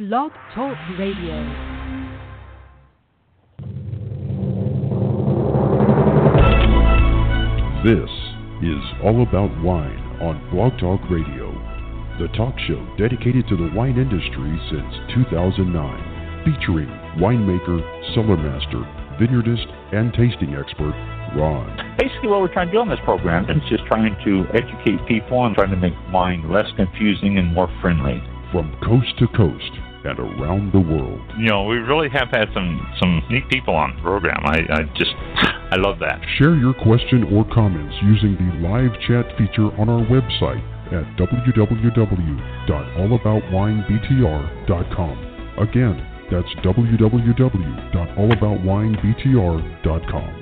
Blog Talk Radio. This is All About Wine on Blog Talk Radio, the talk show dedicated to the wine industry since 2009, featuring winemaker, cellar master, vineyardist, and tasting expert Ron. Basically, what we're trying to do on this program is just trying to educate people and trying to make wine less confusing and more friendly. From coast to coast and around the world. You know, we really have had some some neat people on the program. I, I just I love that. Share your question or comments using the live chat feature on our website at www.allaboutwinebtr.com. Again, that's www.allaboutwinebtr.com.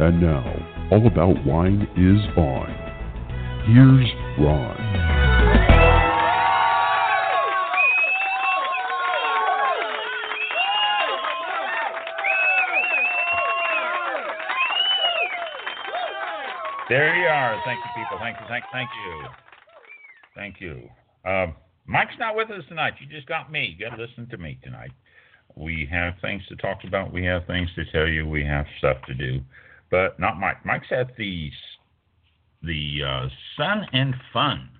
And now, All About Wine is on. Here's Ron. There you are. Thank you, people. Thank you. Thank, thank you. Thank you. Uh, Mike's not with us tonight. You just got me. You got to listen to me tonight. We have things to talk about. We have things to tell you. We have stuff to do, but not Mike. Mike's at the the uh, Sun and Fun.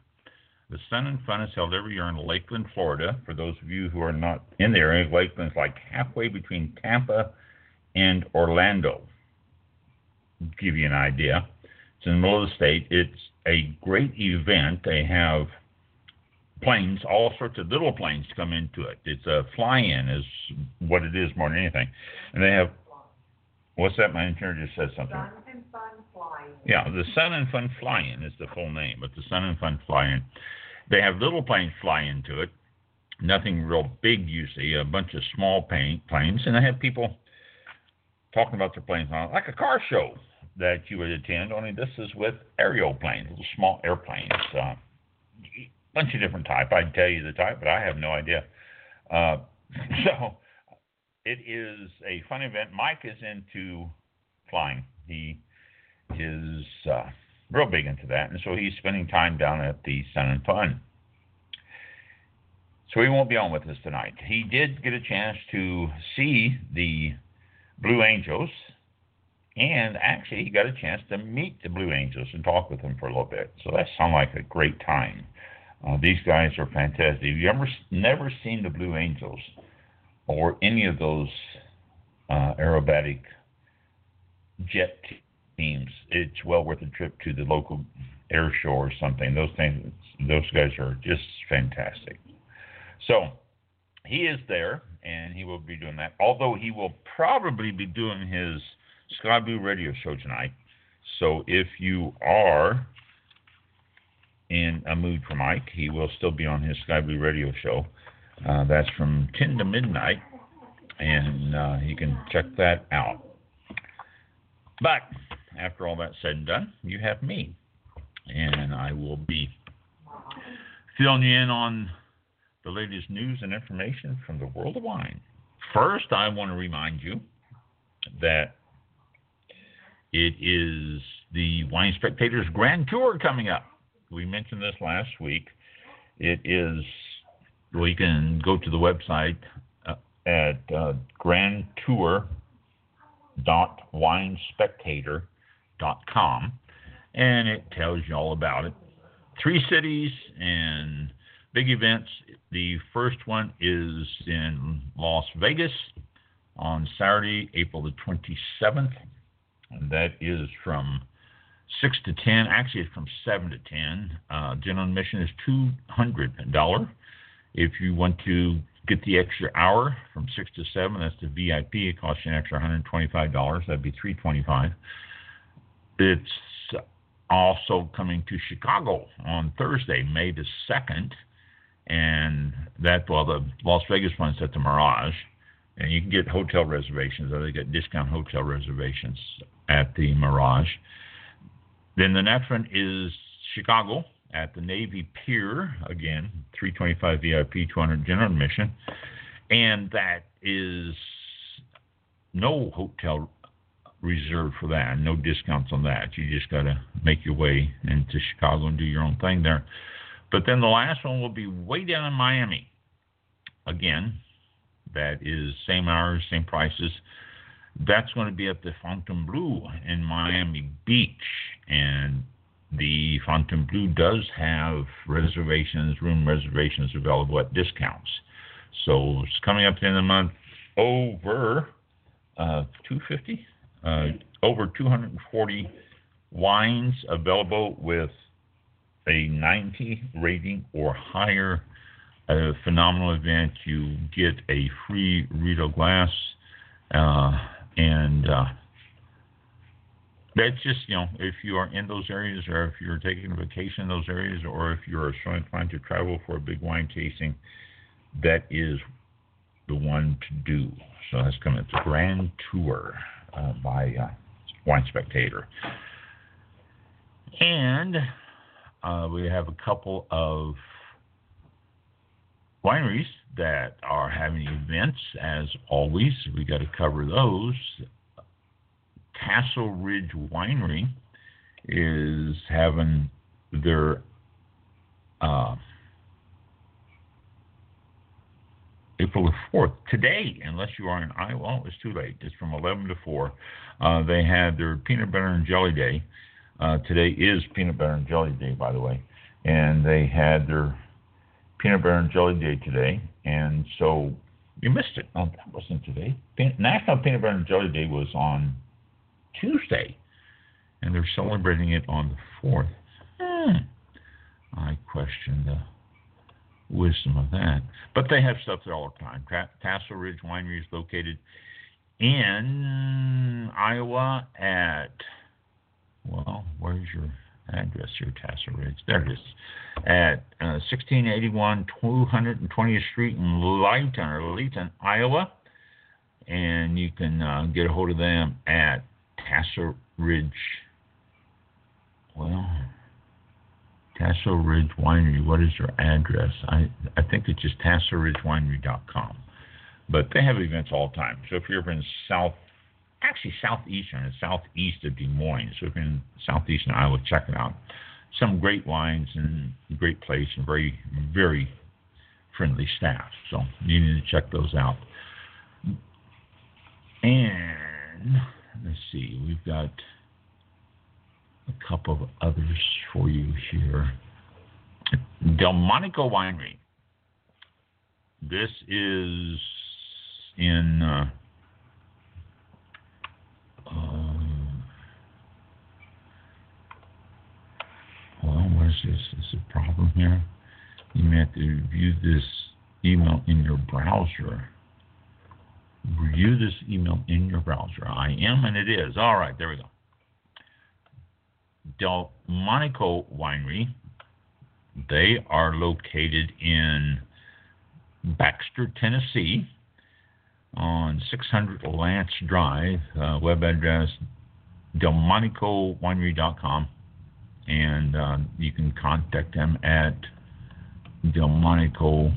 The Sun and Fun is held every year in Lakeland, Florida. For those of you who are not in the area, Lakeland is like halfway between Tampa and Orlando. Give you an idea. It's in the middle of the state. It's a great event. They have planes, all sorts of little planes come into it. It's a fly-in, is what it is more than anything. And they have, what's that? My engineer just said something. Sun and Fun Flying. Yeah, the Sun and Fun Fly-In is the full name, but the Sun and Fun Fly-In. They have little planes fly into it. Nothing real big, you see. A bunch of small plane, planes, and they have people talking about their planes on like a car show that you would attend. Only this is with aeroplanes, little small airplanes. Uh, bunch of different type. I'd tell you the type, but I have no idea. Uh, so it is a fun event. Mike is into flying. He is uh, real big into that, and so he's spending time down at the Sun and Fun. So he won't be on with us tonight. He did get a chance to see the Blue Angels, and actually he got a chance to meet the Blue Angels and talk with them for a little bit. So that sounded like a great time. Uh, these guys are fantastic. If you ever never seen the Blue Angels or any of those uh, aerobatic jet teams, it's well worth a trip to the local air show or something. Those things, those guys are just fantastic. So he is there, and he will be doing that. Although he will probably be doing his Sky Blue radio show tonight. So if you are in a mood for Mike, he will still be on his Sky Blue radio show. Uh, that's from 10 to midnight, and uh, you can check that out. But after all that said and done, you have me, and I will be filling you in on the latest news and information from the world of wine. First, I want to remind you that it is the Wine Spectators Grand Tour coming up. We mentioned this last week. It is, well, you can go to the website uh, at uh, grandtour.winespectator.com and it tells you all about it. Three cities and big events. The first one is in Las Vegas on Saturday, April the 27th. And that is from 6 to 10. Actually, it's from 7 to 10. Uh, admission is $200. If you want to get the extra hour from 6 to 7, that's the VIP. It costs you an extra $125. That'd be 325. It's also coming to Chicago on Thursday, May the 2nd. And that, well, the Las Vegas one's at the Mirage. And you can get hotel reservations, or they get discount hotel reservations at the Mirage. Then the next one is Chicago at the Navy Pier. Again, 325 VIP, 200 general admission. And that is no hotel reserved for that, no discounts on that. You just got to make your way into Chicago and do your own thing there. But then the last one will be way down in Miami. again, that is same hours, same prices. That's going to be at the Fontainebleau in Miami Beach. And the Fontainebleau does have reservations, room reservations available at discounts. So it's coming up of the month over uh, 250, uh, over 240 wines available with a 90 rating or higher. A phenomenal event. You get a free Riedel glass, uh, and uh, that's just you know if you are in those areas, or if you're taking a vacation in those areas, or if you're so inclined to travel for a big wine tasting, that is the one to do. So that's coming. It's a grand tour uh, by uh, Wine Spectator. And uh, we have a couple of wineries that are having events, as always. We got to cover those. Castle Ridge Winery is having their uh, April the 4th, today, unless you are in Iowa, it's too late. It's from 11 to 4. Uh, they had their peanut butter and jelly day. Uh, today is peanut butter and jelly day, by the way. And they had their peanut butter and jelly day today. And so you missed it. Oh, that wasn't today. National Peanut Butter and Jelly Day was on Tuesday. And they're celebrating it on the 4th. Hmm. I question the wisdom of that. But they have stuff there all the time. Castle Ridge Winery is located in Iowa at, well, where's your address here, Castle Ridge? There it is. At uh, 1681 220th Street in or Lytton, Iowa. And you can uh, get a hold of them at Castle Ridge. Well, Tassel Ridge Winery. What is your address? I I think it's just TasselRidgeWinery.com. But they have events all the time. So if you're in South, actually southeastern, it's southeast of Des Moines. So you're in southeastern Iowa, check it out. Some great wines and great place and very very friendly staff. So you need to check those out. And let's see, we've got a couple of others for you here. DelMonaco Winery. This is in uh, Um, well, what is this? Is a problem here? You may have to view this email in your browser. View this email in your browser. I am, and it is. All right, there we go. DelMonaco Winery. They are located in Baxter, Tennessee, on 600 Lance Drive. Uh, web address delmonacowinery.com, and uh, you can contact them at DelMonaco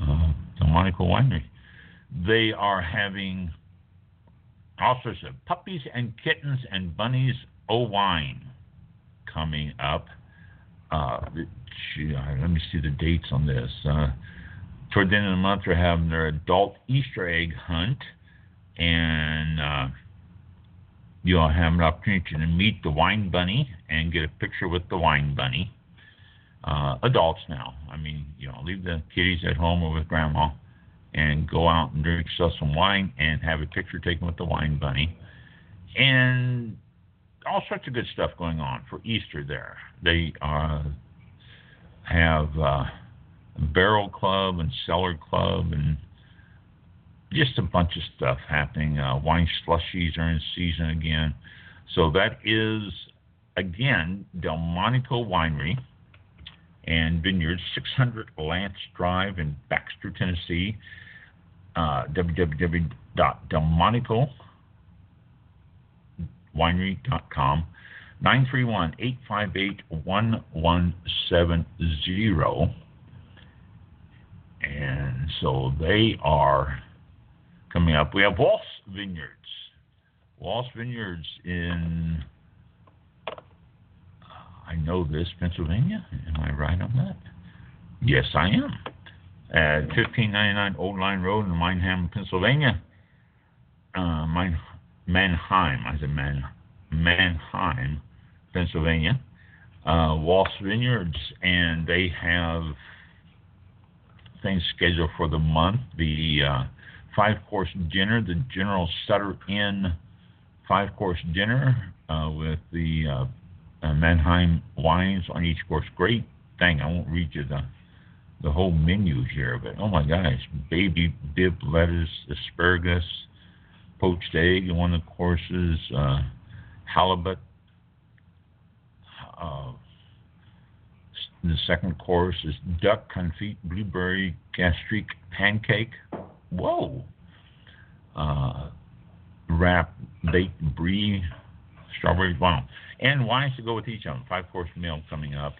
uh, DelMonaco Winery. They are having all sorts of puppies and kittens and bunnies o wine coming up. Uh, let me see the dates on this. Toward the end of the month, they're having their adult Easter egg hunt, and uh, you'll have an opportunity to meet the wine bunny and get a picture with the wine bunny. Uh, adults now. I mean, you know, leave the kiddies at home or with grandma and go out and drink yourself some wine and have a picture taken with the wine bunny. And all sorts of good stuff going on for Easter there. They uh, have uh, barrel club and cellar club and just a bunch of stuff happening. Uh, wine slushies are in season again. So that is, again, DelMonaco Winery and Vineyards, 600 Lance Drive in Baxter, Tennessee. Uh, www.delmonacowinery.com. 931 858 1170. And so they are coming up. We have Waltz Vineyards. Waltz Vineyards in, I know this, Pennsylvania. Am I right on that? Yes, I am. at 1599 Old Line Road in Mineham, Pennsylvania. Uh, Mine, Manheim, I said Man, Manheim, Pennsylvania. Uh, Waltz Vineyards, and they have things scheduled for the month. The uh, five course dinner, the General Sutter Inn five course dinner uh, with the uh, uh, Manheim wines on each course. Great thing. I won't read you the the whole menu here, but oh my gosh, baby dip lettuce, asparagus, poached egg in one of the courses, uh, halibut. The second course is duck confit, blueberry gastrique pancake. Whoa! Uh, wrap baked brie, strawberry wow, and wines to go with each of them. Five course meal coming up,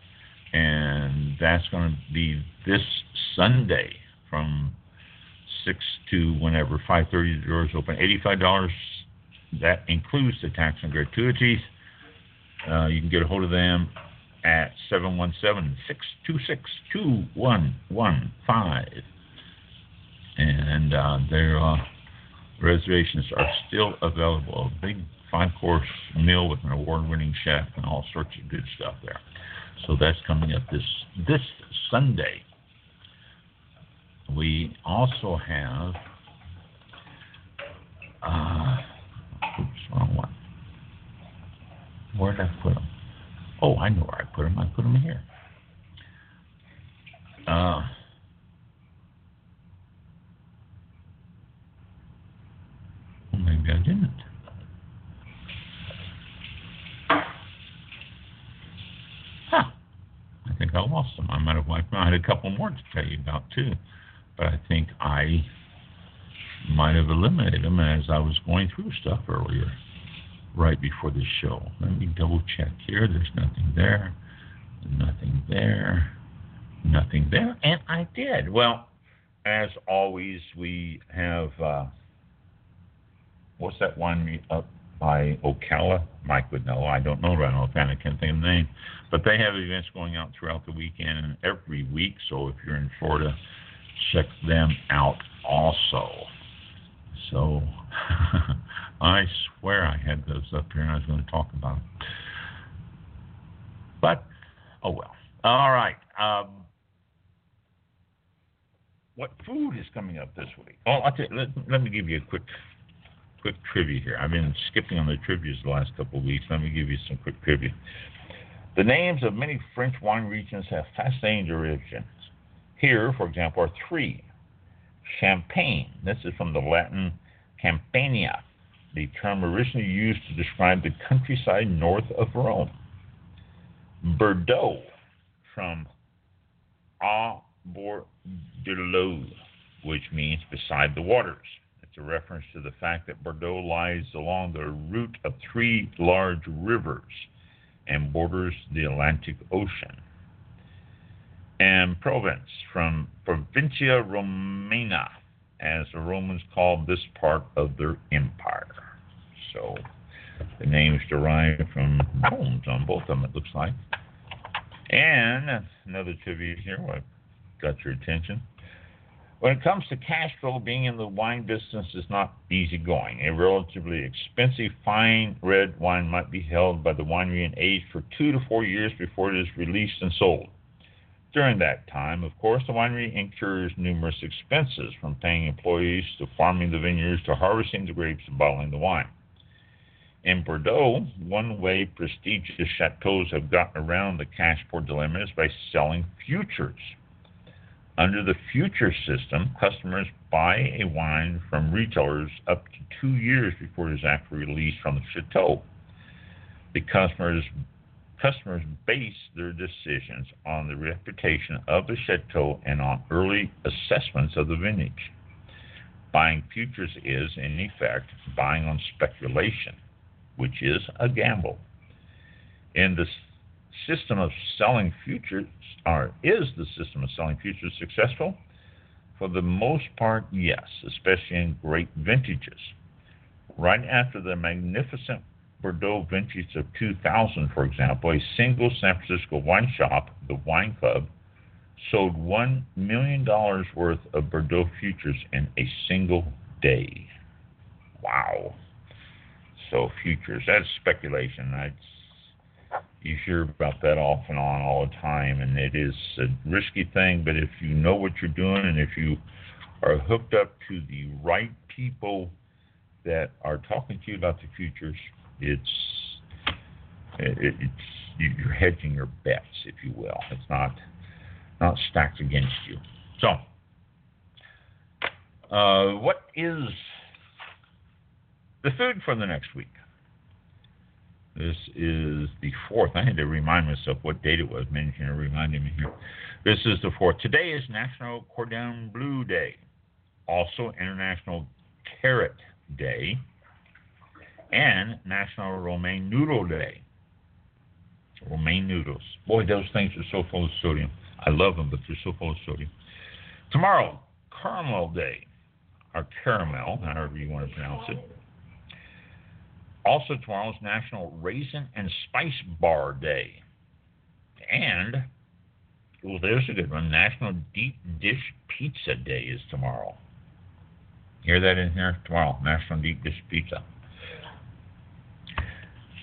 and that's going to be this Sunday from six to whenever five thirty. The doors open. Eighty five dollars. That includes the tax and gratuities. Uh, you can get a hold of them at 717-626-2115. And uh, they're uh, reservations are still available. A big five course meal with an award winning chef and all sorts of good stuff there. So that's coming up this this Sunday. We also have uh, oops, wrong one. Where did I put them? Oh, I know where I put them. I put them here. Uh, maybe I didn't. Huh. I think I lost them. I might have wiped them. I had a couple more to tell you about too, but I think I might have eliminated them as I was going through stuff earlier, right before the show. Let me double check here. There's nothing there, nothing there, nothing there, and I did. Well, as always, we have. Uh, what's that one meet up by Ocala? Mike would know. I don't know right offhand. I can't think of the name. But they have events going out throughout the weekend and every week. So if you're in Florida, check them out also. So I swear I had those up here and I was going to talk about them. But, oh well. All right. Um, what food is coming up this week? Oh, I'll tell you, let, let me give you a quick quick trivia here. I've been skipping on the trivia the last couple of weeks. Let me give you some quick trivia. The names of many French wine regions have fascinating origins. Here, for example, are three. Champagne. This is from the Latin Campania, the term originally used to describe the countryside north of Rome. Bordeaux, from A bord de l'eau, which means beside the waters. It's a reference to the fact that Bordeaux lies along the route of three large rivers and borders the Atlantic Ocean. And Provence, from Provincia Romana, as the Romans called this part of their empire. So the names derived from Rome's on both of them, it looks like. And another trivia here, what got your attention. When it comes to Castro, being in the wine business is not easy going. A relatively expensive fine red wine might be held by the winery and aged for two to four years before it is released and sold. During that time, of course, the winery incurs numerous expenses from paying employees to farming the vineyards to harvesting the grapes and bottling the wine. In Bordeaux, one way prestigious chateaus have gotten around the cash poor dilemma is by selling futures. Under the future system, customers buy a wine from retailers up to two years before it is actually released from the chateau. The customers customers base their decisions on the reputation of the chateau and on early assessments of the vintage. Buying futures is, in effect, buying on speculation, which is a gamble. In the system of selling futures, or is the system of selling futures successful? For the most part, yes, especially in great vintages. Right after the magnificent Bordeaux vintage of 2000, for example, a single San Francisco wine shop, the Wine Club, sold $1 million worth of Bordeaux futures in a single day. Wow. So, futures, that's speculation. That's, you hear about that off and on all the time, and it is a risky thing, but if you know what you're doing and if you are hooked up to the right people that are talking to you about the futures, it's it's you're hedging your bets, if you will. It's not not stacked against you. So, uh, what is the food for the next week? This is the fourth. I had to remind myself what date it was. Mentioning reminding me here. This is the fourth. Today is National Cordon Bleu Day, also International Carrot Day, and National Ramen Noodle Day. Ramen noodles. Boy, those things are so full of sodium. I love them, but they're so full of sodium. Tomorrow, Caramel Day, or caramel, however you want to pronounce it. Also, tomorrow is National Raisin and Spice Bar Day. And, well, there's a good one. National Deep Dish Pizza Day is tomorrow. Hear that in here? Tomorrow, National Deep Dish Pizza.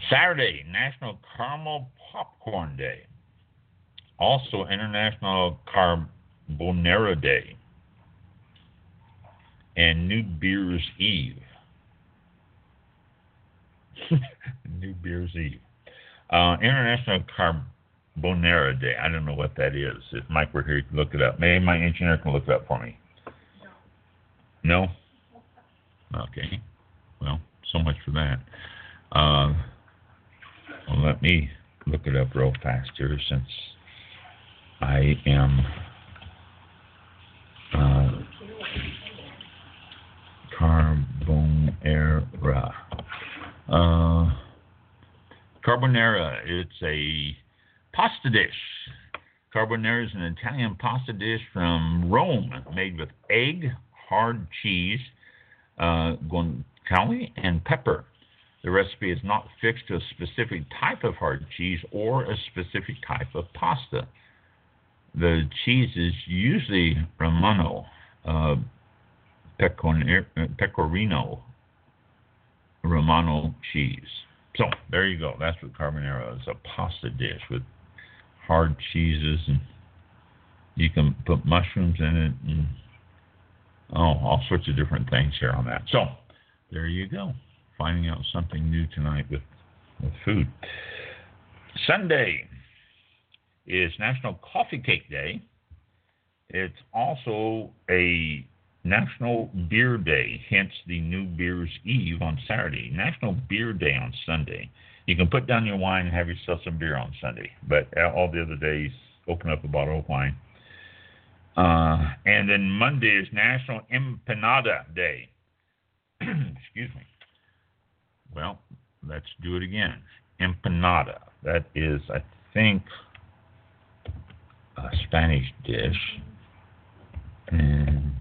Saturday, National Caramel Popcorn Day. Also, International Carbonara Day. And New Beer's Eve. New Beer's Eve. Uh, International Carbonara Day. I don't know what that is. If Mike were here, he could look it up. Maybe my engineer can look it up for me. No? Okay. Well, so much for that. Uh, well, let me look it up real fast here since I am uh, carbonara. Uh, carbonara, it's a pasta dish. Carbonara is an Italian pasta dish from Rome made with egg, hard cheese, uh, guanciale, and pepper. The recipe is not fixed to a specific type of hard cheese or a specific type of pasta. The cheese is usually Romano, uh, pecorino Romano cheese. So there you go. That's what carbonara is a pasta dish with hard cheeses and you can put mushrooms in it and oh, all sorts of different things here on that. So there you go finding out something new tonight with, with food. Sunday is National Coffee Cake Day. It's also a National Beer Day, hence the New Beer's Eve on Saturday. National Beer Day on Sunday. You can put down your wine and have yourself some beer on Sunday, but all the other days, open up a bottle of wine. Uh, and then Monday is National Empanada Day. Excuse me. Well, let's do it again. Empanada. That is, I think, a Spanish dish. And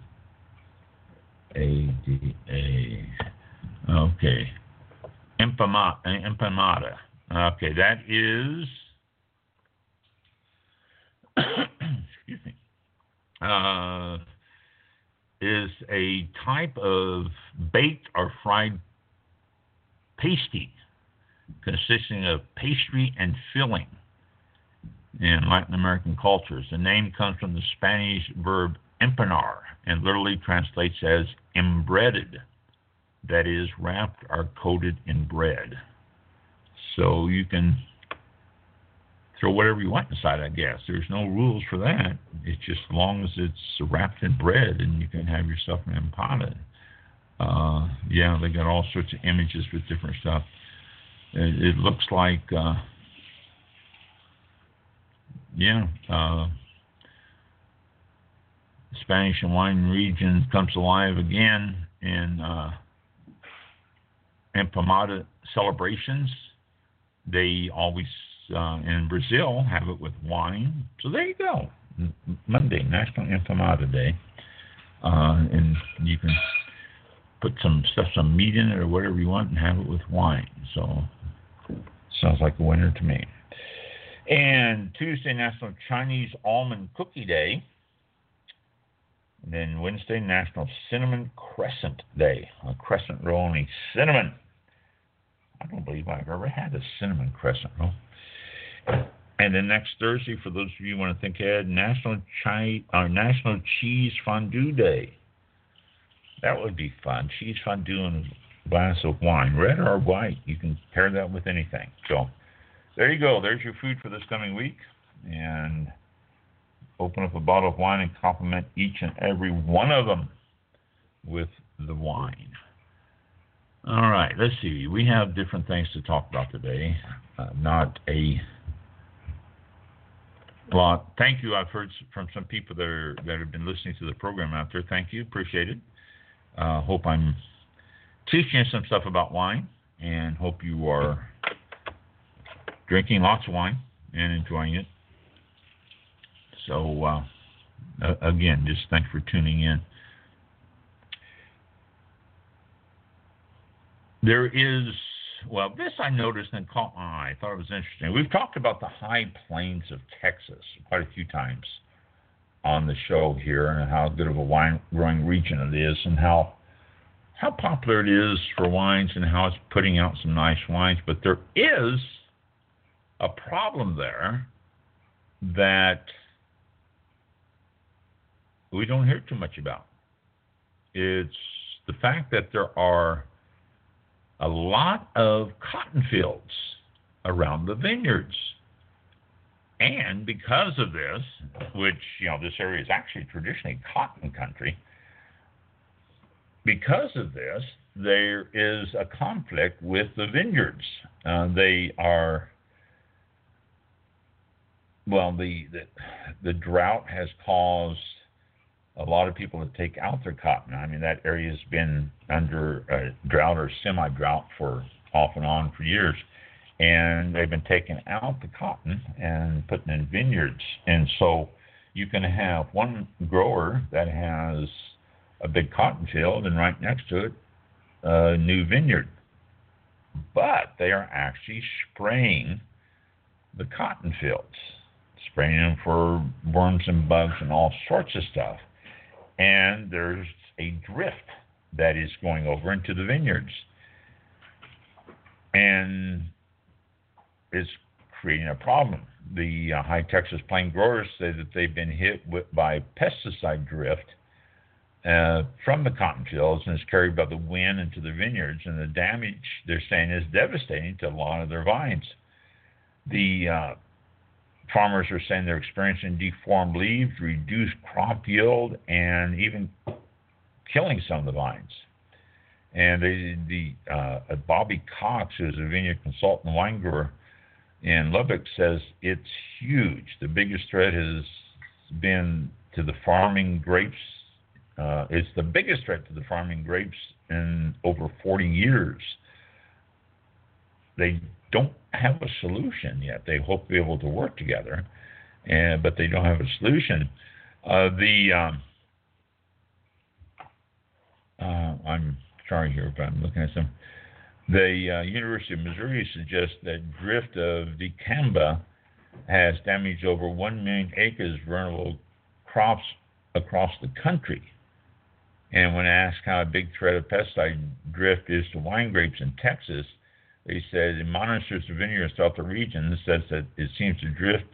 A D A. Okay. Empanada. Empanada. Okay, that is. excuse me. Uh, is a type of baked or fried pasty, consisting of pastry and filling in Latin American cultures. The name comes from the Spanish verb empanar and literally translates as embreaded, that is, wrapped or coated in bread. So you can throw whatever you want inside, I guess. There's no rules for that. It's just as long as it's wrapped in bread and you can have yourself an empanada. Uh, yeah, they got all sorts of images with different stuff. It, it looks like, uh, yeah, uh, Spanish and wine region comes alive again in uh, Empanada celebrations. They always uh, in Brazil have it with wine. So there you go. Monday, National Empanada Day, uh, and you can put some stuff, some meat in it or whatever you want, and have it with wine. So sounds like a winner to me. And Tuesday, National Chinese Almond Cookie Day. And then Wednesday, National Cinnamon Crescent Day. A crescent roll only cinnamon. I don't believe I've ever had a cinnamon crescent roll. And then next Thursday, for those of you who want to think ahead, National Chi- uh, National Cheese Fondue Day. That would be fun. Cheese fondue and a glass of wine, red or white. You can pair that with anything. So there you go. There's your food for this coming week. And open up a bottle of wine and compliment each and every one of them with the wine. All right, let's see. We have different things to talk about today. Uh, not a lot. Thank you. I've heard from some people that are that have been listening to the program out there. Thank you. Appreciate it. Uh, hope I'm teaching you some stuff about wine, and hope you are drinking lots of wine and enjoying it. So, uh, again, just thanks for tuning in. There is, well, this I noticed and caught my eye. I thought it was interesting. We've talked about the high plains of Texas quite a few times on the show here and how good of a wine growing region it is and how how popular it is for wines and how it's putting out some nice wines. But there is a problem there that we don't hear too much about. It's the fact that there are a lot of cotton fields around the vineyards. And because of this, which, you know, this area is actually traditionally cotton country, because of this, there is a conflict with the vineyards. Uh, they are, well, the, the, the drought has caused a lot of people to take out their cotton. I mean, that area has been under a drought or semi drought for off and on for years. And they've been taking out the cotton and putting in vineyards. And so you can have one grower that has a big cotton field and right next to it a new vineyard. But they are actually spraying the cotton fields, spraying them for worms and bugs and all sorts of stuff and there's a drift that is going over into the vineyards. And it's creating a problem. The uh, high Texas plain growers say that they've been hit with, by pesticide drift uh, from the cotton fields and is carried by the wind into the vineyards. And the damage they're saying is devastating to a lot of their vines. The uh, farmers are saying they're experiencing deformed leaves, reduced crop yield, and even killing some of the vines. And they, the uh, Bobby Cox, who's a vineyard consultant wine grower in Lubbock, says it's huge. The biggest threat has been to the farming grapes. Uh, it's the biggest threat to the farming grapes in over 40 years. They don't have a solution yet. They hope to be able to work together, and but they don't have a solution. Uh, the um, uh, I'm sorry here, but I'm looking at some. The uh, University of Missouri suggests that drift of dicamba has damaged over 1 million acres of vulnerable crops across the country. And when asked how a big threat of pesticide drift is to wine grapes in Texas, they said it monitors the vineyards throughout the region says that it seems to drift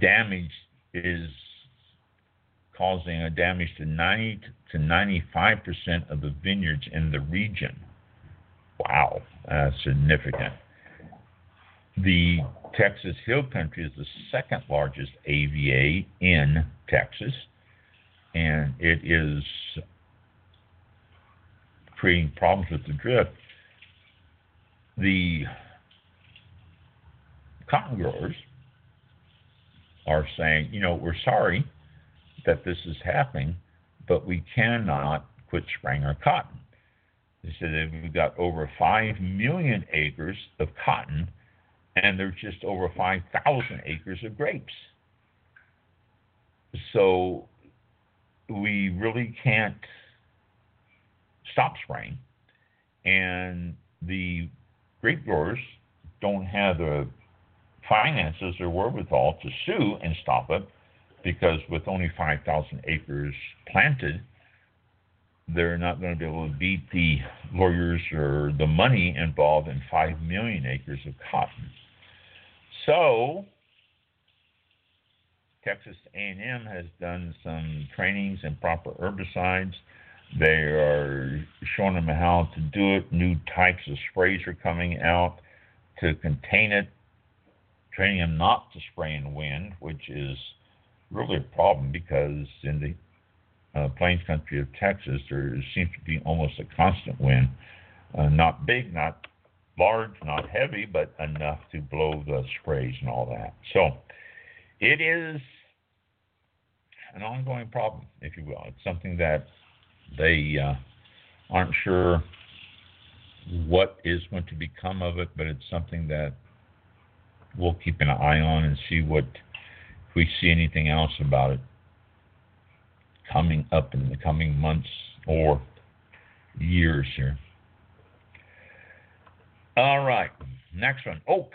damage is causing a damage to 90 to 95 percent of the vineyards in the region. Wow, that's significant. The Texas Hill Country is the second largest AVA in Texas, and it is creating problems with the drift the cotton growers are saying, you know, we're sorry that this is happening, but we cannot quit spraying our cotton. They said that we've got over 5 million acres of cotton, and there's just over 5,000 acres of grapes. So we really can't stop spraying. And the grape growers don't have the finances or wherewithal to sue and stop it because with only 5,000 acres planted, they're not going to be able to beat the lawyers or the money involved in 5 million acres of cotton. So, Texas A&M has done some trainings in proper herbicides. They are showing them how to do it. New types of sprays are coming out to contain it, training them not to spray in wind, which is really a problem because in the uh, plains country of Texas, there seems to be almost a constant wind. Uh, not big, not large, not heavy, but enough to blow the sprays and all that. So it is an ongoing problem, if you will. It's something that they uh, aren't sure what is going to become of it, but it's something that we'll keep an eye on and see what if we see anything else about it coming up in the coming months or years here. All right, next one oak.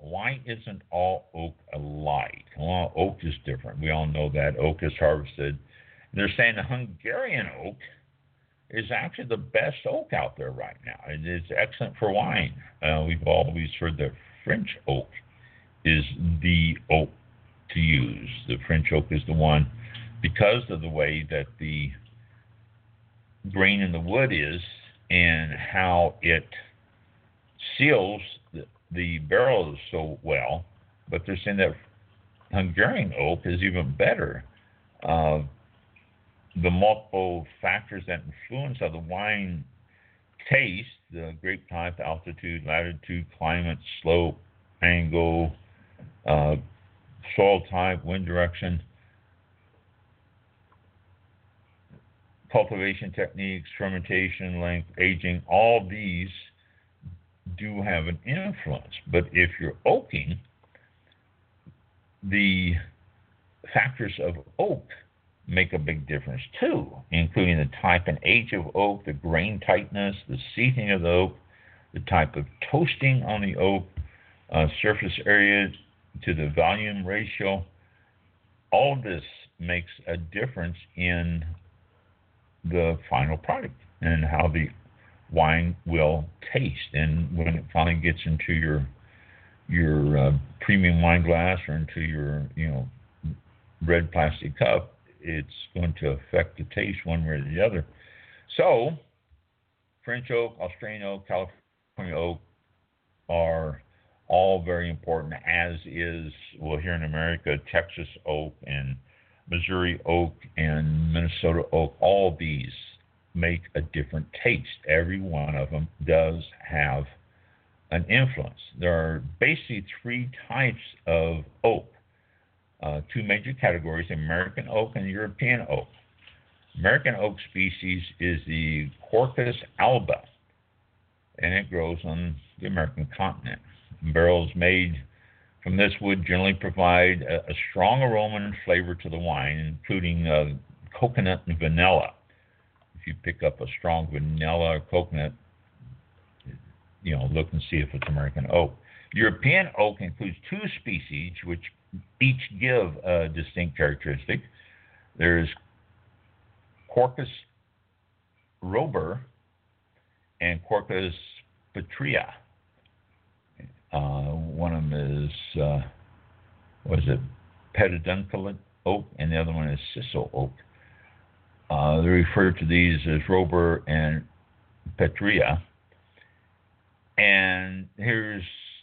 Why isn't all oak alike? Well, oak is different. We all know that oak is harvested. They're saying the Hungarian oak is actually the best oak out there right now. It is excellent for wine. Uh, we've always heard that French oak is the oak to use. The French oak is the one because of the way that the grain in the wood is and how it seals the, the barrels so well. But they're saying that Hungarian oak is even better. Uh, the multiple factors that influence how the wine taste the grape type, altitude, latitude, climate, slope, angle, uh, soil type, wind direction cultivation techniques, fermentation length, aging, all these do have an influence. But if you're oaking, the factors of oak make a big difference too, including the type and age of oak, the grain tightness, the seating of the oak, the type of toasting on the oak, uh, surface area to the volume ratio. All this makes a difference in the final product and how the wine will taste. And when it finally gets into your your uh, premium wine glass or into your you know red plastic cup, it's going to affect the taste one way or the other. So, French oak, Australian oak, California oak are all very important, as is well here in America, Texas oak and Missouri oak and Minnesota oak, all these make a different taste. Every one of them does have an influence. There are basically three types of oak, uh, two major categories American oak and European oak. American oak species is the Quercus alba, and it grows on the American continent. Barrels made from this wood generally provide a, a strong aroma and flavor to the wine, including uh, coconut and vanilla. If you pick up a strong vanilla or coconut, you know, look and see if it's American oak. European oak includes two species which each give a distinct characteristic. There's Quercus robur and Quercus petraea. Uh, one of them is, uh, what is it, pedunculate oak, and the other one is sessile oak. Uh, they refer to these as robur and petraea. And here's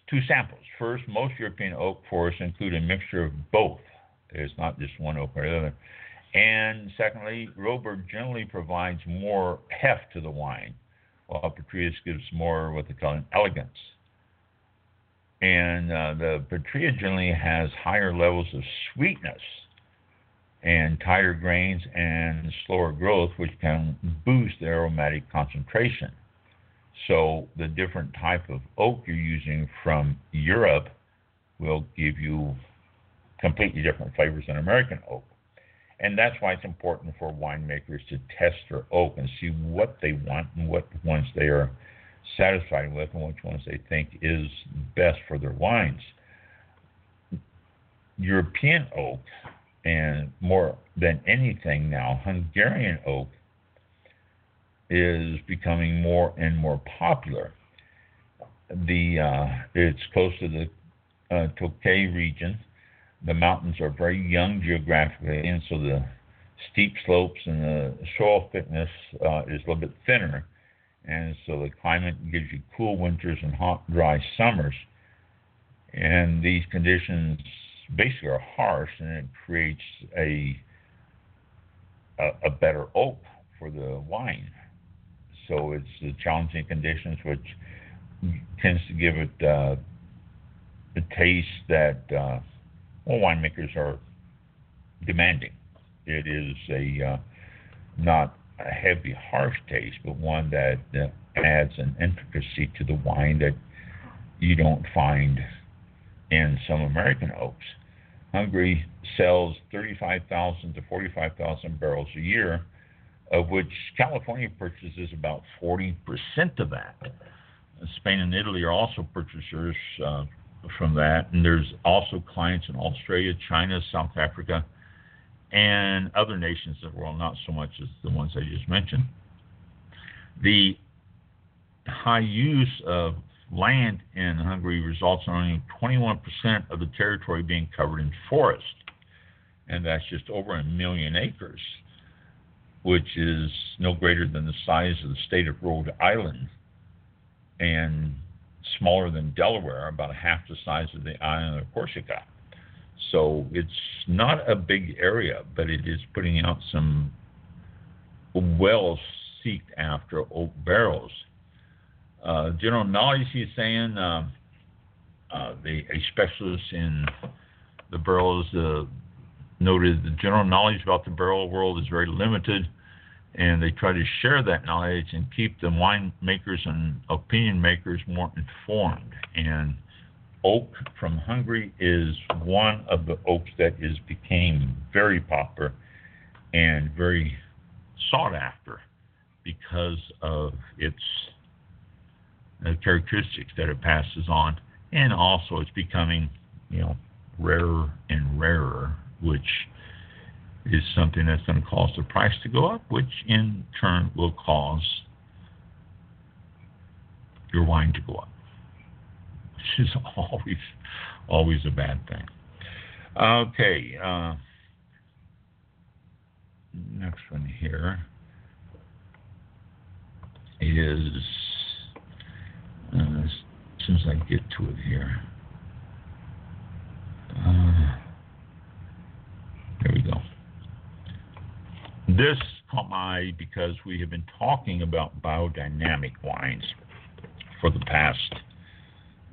two samples. First, most European oak forests include a mixture of both. It's not just one oak or the other. And secondly, robur generally provides more heft to the wine, while Petraea gives more what they call an elegance and uh, the Petraea generally has higher levels of sweetness and tighter grains and slower growth, which can boost the aromatic concentration. So the different type of oak you're using from Europe will give you completely different flavors than American oak. And that's why it's important for winemakers to test their oak and see what they want and what ones they are satisfied with and which ones they think is best for their wines. European oak, and more than anything now, Hungarian oak is becoming more and more popular. The uh, it's close to the uh, Tokay region. The mountains are very young geographically, and so the steep slopes and the soil thickness uh, is a little bit thinner, and so the climate gives you cool winters and hot, dry summers. And these conditions basically are harsh, and it creates a a, a better oak for the wine. So it's the challenging conditions which tends to give it uh, the taste that uh, all winemakers are demanding. It is a uh, not a heavy, harsh taste, but one that adds an intricacy to the wine that you don't find in some American oaks. Hungary sells 35,000 to 45,000 barrels a year, of which California purchases about 40% of that. Spain and Italy are also purchasers uh, from that, and there's also clients in Australia, China, South Africa, and other nations of the world, not so much as the ones I just mentioned. The high use of land in Hungary results in only 21% of the territory being covered in forest, and that's just over a million acres, which is no greater than the size of the state of Rhode Island and smaller than Delaware, about half the size of the island of Corsica. So it's not a big area, but it is putting out some well seeked after oak barrels. Uh, general knowledge, he's saying, uh, uh, the, a specialist in the barrels uh, noted the general knowledge about the barrel world is very limited, and they try to share that knowledge and keep the winemakers and opinion makers more informed. And oak from Hungary is one of the oaks that is became very popular and very sought after because of its uh, characteristics that it passes on, and also it's becoming, you know, rarer and rarer, which is something that's going to cause the price to go up, which in turn will cause your wine to go up which is always always a bad thing. Okay, uh, next one here is uh, as soon as I get to it here. Uh, there we go. This caught my eye because we have been talking about biodynamic wines for the past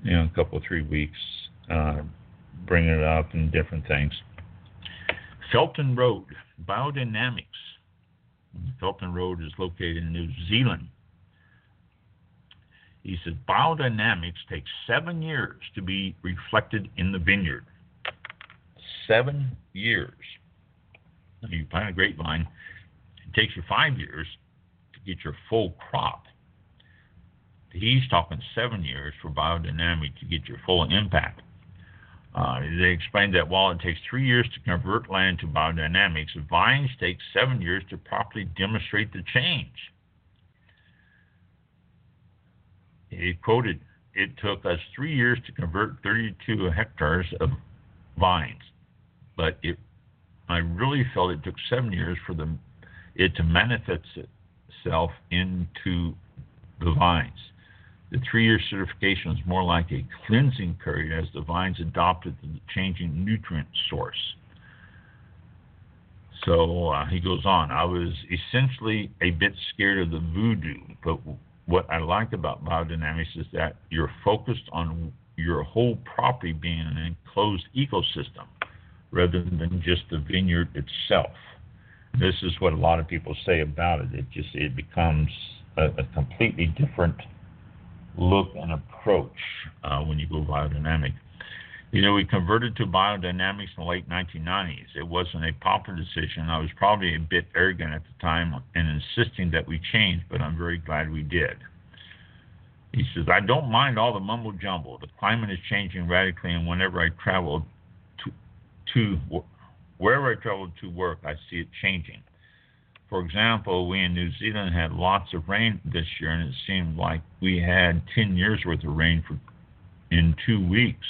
you know, a couple three weeks, uh, bringing it up and different things. Felton Road, Biodynamics. Felton Road is located in New Zealand. He says biodynamics takes seven years to be reflected in the vineyard. Seven years. You plant a grapevine, it takes you five years to get your full crop. He's talking seven years for biodynamic to get your full impact. Uh, they explained that while it takes three years to convert land to biodynamics, vines take seven years to properly demonstrate the change. He quoted, It took us three years to convert 32 hectares of vines, but it, I really felt it took seven years for the, it to manifest itself into the vines. The three year certification is more like a cleansing period as the vines adopted the changing nutrient source. So uh, he goes on. I was essentially a bit scared of the voodoo, but what I like about biodynamics is that you're focused on your whole property being an enclosed ecosystem rather than just the vineyard itself. This is what a lot of people say about it. It just it becomes a, a completely different look and approach uh, when you go biodynamic. You know, we converted to biodynamics in the late 1990s. It wasn't a popular decision. I was probably a bit arrogant at the time in insisting that we change, but I'm very glad we did. He says, I don't mind all the mumbo jumbo. The climate is changing radically, and whenever I travel to, to wherever I travel to work, I see it changing. For example, we in New Zealand had lots of rain this year, and it seemed like we had 10 years worth of rain for in two weeks.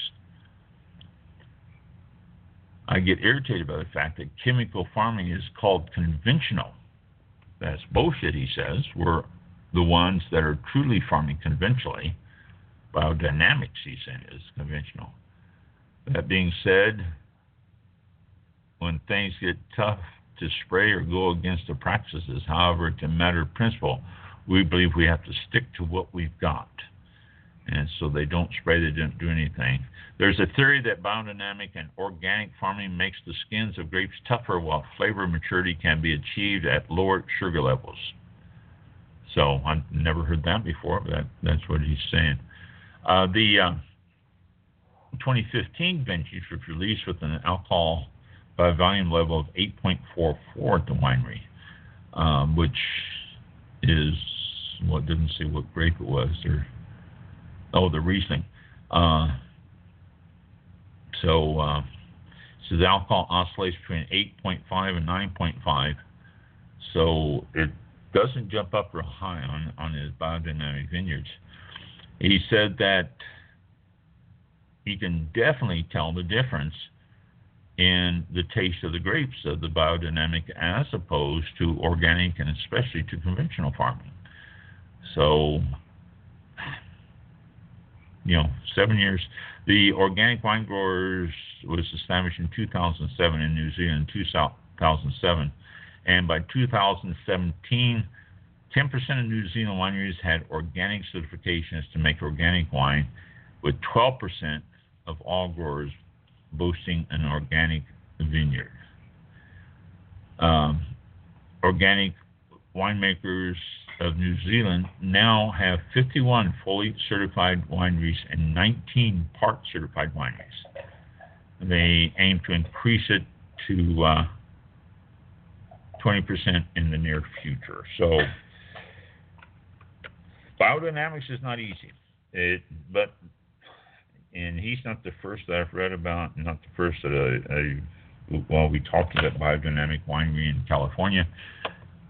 I get irritated by the fact that chemical farming is called conventional. That's bullshit, he says. We're the ones that are truly farming conventionally. Biodynamics, he said, is conventional. That being said, when things get tough to spray or go against the practices, however, it's a matter of principle. We believe we have to stick to what we've got. And so they don't spray, they don't do anything. There's a theory that biodynamic and organic farming makes the skins of grapes tougher while flavor maturity can be achieved at lower sugar levels. So I've never heard that before, but that, that's what he's saying. Uh, the uh, 2015 vintage was released with an alcohol by a volume level of 8.44 at the winery, um, which is well, didn't say what grape it was. Or oh, the Riesling. Uh, so, uh, so the alcohol oscillates between 8.5 and 9.5. So it doesn't jump up real high on, on his biodynamic vineyards. He said that he can definitely tell the difference in the taste of the grapes of the biodynamic as opposed to organic and especially to conventional farming. So, you know, seven years. The Organic Wine Growers was established in 2007 in New Zealand, 2007. And by 2017, 10% of New Zealand wineries had organic certifications to make organic wine, with 12% of all growers boasting an organic vineyard. Um, organic winemakers of New Zealand now have 51 fully certified wineries and 19 part certified wineries. They aim to increase it to uh, 20% in the near future. So, biodynamics is not easy. It, but and he's not the first that I've read about, not the first that I, I well, we talked about biodynamic winery in California.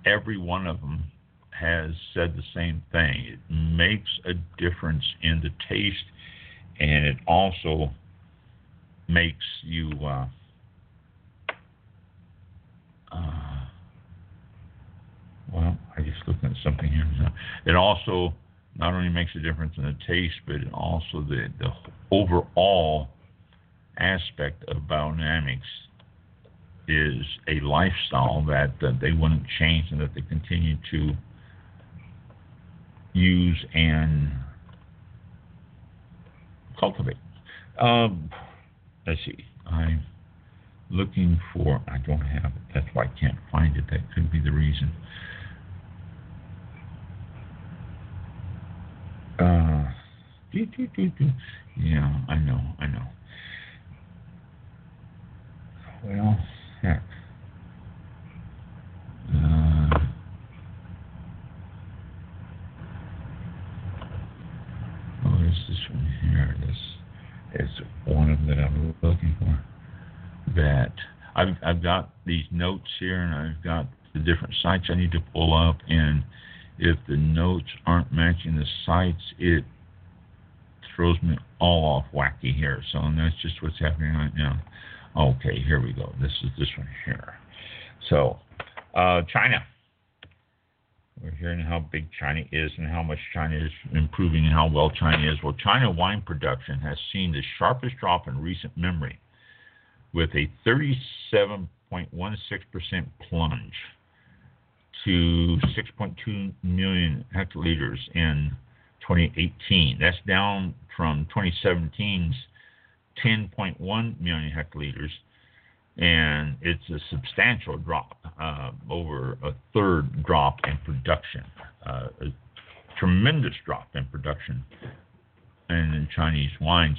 Every one of them has said the same thing. It makes a difference in the taste, and it also makes you. Uh, uh, well, I just looking at something here. It also not only makes a difference in the taste, but also the, the overall aspect of biodynamics is a lifestyle that, that they wouldn't change and that they continue to use and cultivate. Um, let's see. I'm looking for. I don't have it. That's why I can't find it. That could be the reason. Uh. Yeah, I know, I know. Well, heck. Uh, oh, there's this one here. This is one of them that I'm looking for. That I've I've got these notes here, and I've got the different sites I need to pull up, and if the notes aren't matching the sites, it throws me all off wacky here. So that's just what's happening right now. Okay, here we go. This is this one here. So, uh, China. We're hearing how big China is and how much China is improving and how well China is. Well, China wine production has seen the sharpest drop in recent memory, with a 37.16% plunge to 6.2 million hectoliters in 2018. That's down from 2017's 10.1 million hectoliters, and it's a substantial drop, uh, over a third drop in production, uh, a tremendous drop in production and in Chinese wines.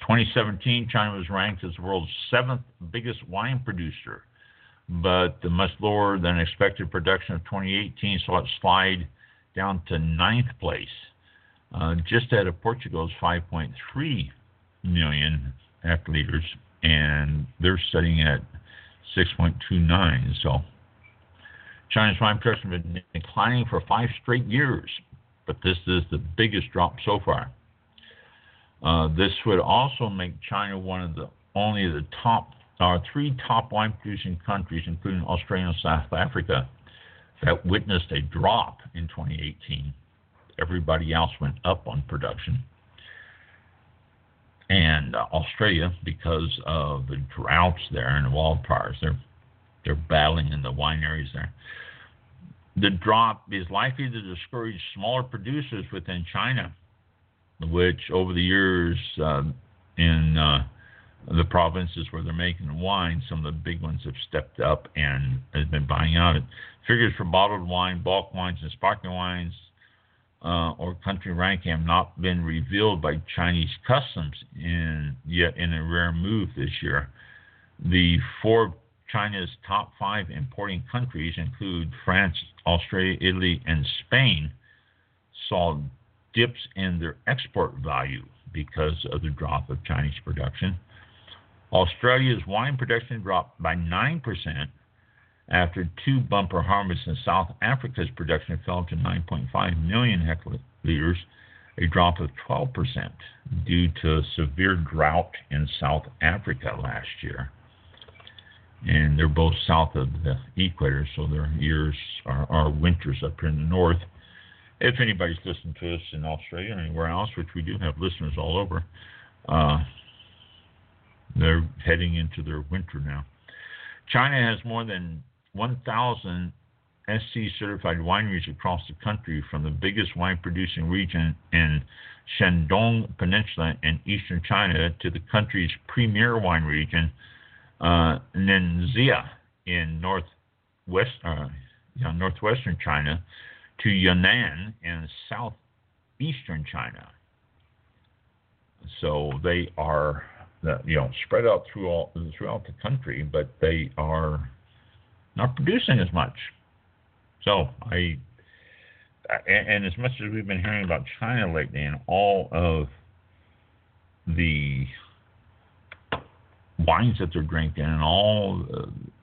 2017, China was ranked as the world's seventh biggest wine producer but the much lower than expected production of 2018 saw it slide down to ninth place, uh, just ahead of Portugal's 5.3 million hectoliters and they're sitting at 6.29. So China's wine production has been declining for five straight years, but this is the biggest drop so far. Uh, this would also make China one of the only the top or uh, three top wine producing countries, including Australia and South Africa, that witnessed a drop in 2018. Everybody else went up on production. And uh, Australia, because of the droughts there and the wildfires, they're they're battling in the wineries there. The drop is likely to discourage smaller producers within China, which over the years uh, in uh, the provinces where they're making wine, some of the big ones have stepped up and have been buying out it. Figures for bottled wine, bulk wines, and sparkling wines uh, or country ranking have not been revealed by Chinese customs in yet in a rare move this year. The four China's top five importing countries include France, Australia, Italy, and Spain. Saw dips in their export value because of the drop of Chinese production. Australia's wine production dropped by 9% after two bumper harvests in South Africa's production fell to 9.5 million hectoliters, a drop of 12% due to severe drought in South Africa last year. And they're both south of the equator, so their years are, are winters up here in the north. If anybody's listening to us in Australia or anywhere else, which we do have listeners all over, uh, they're heading into their winter now. China has more than 1,000 SC certified wineries across the country, from the biggest wine producing region in Shandong Peninsula in eastern China to the country's premier wine region, uh, Ningxia in northwest, uh, yeah, northwestern China, to Yunnan in southeastern China. So they are you know spread out through all throughout the country, but they are not producing as much. So I and, and as much as we've been hearing about China lately and all of the wines that they're drinking and all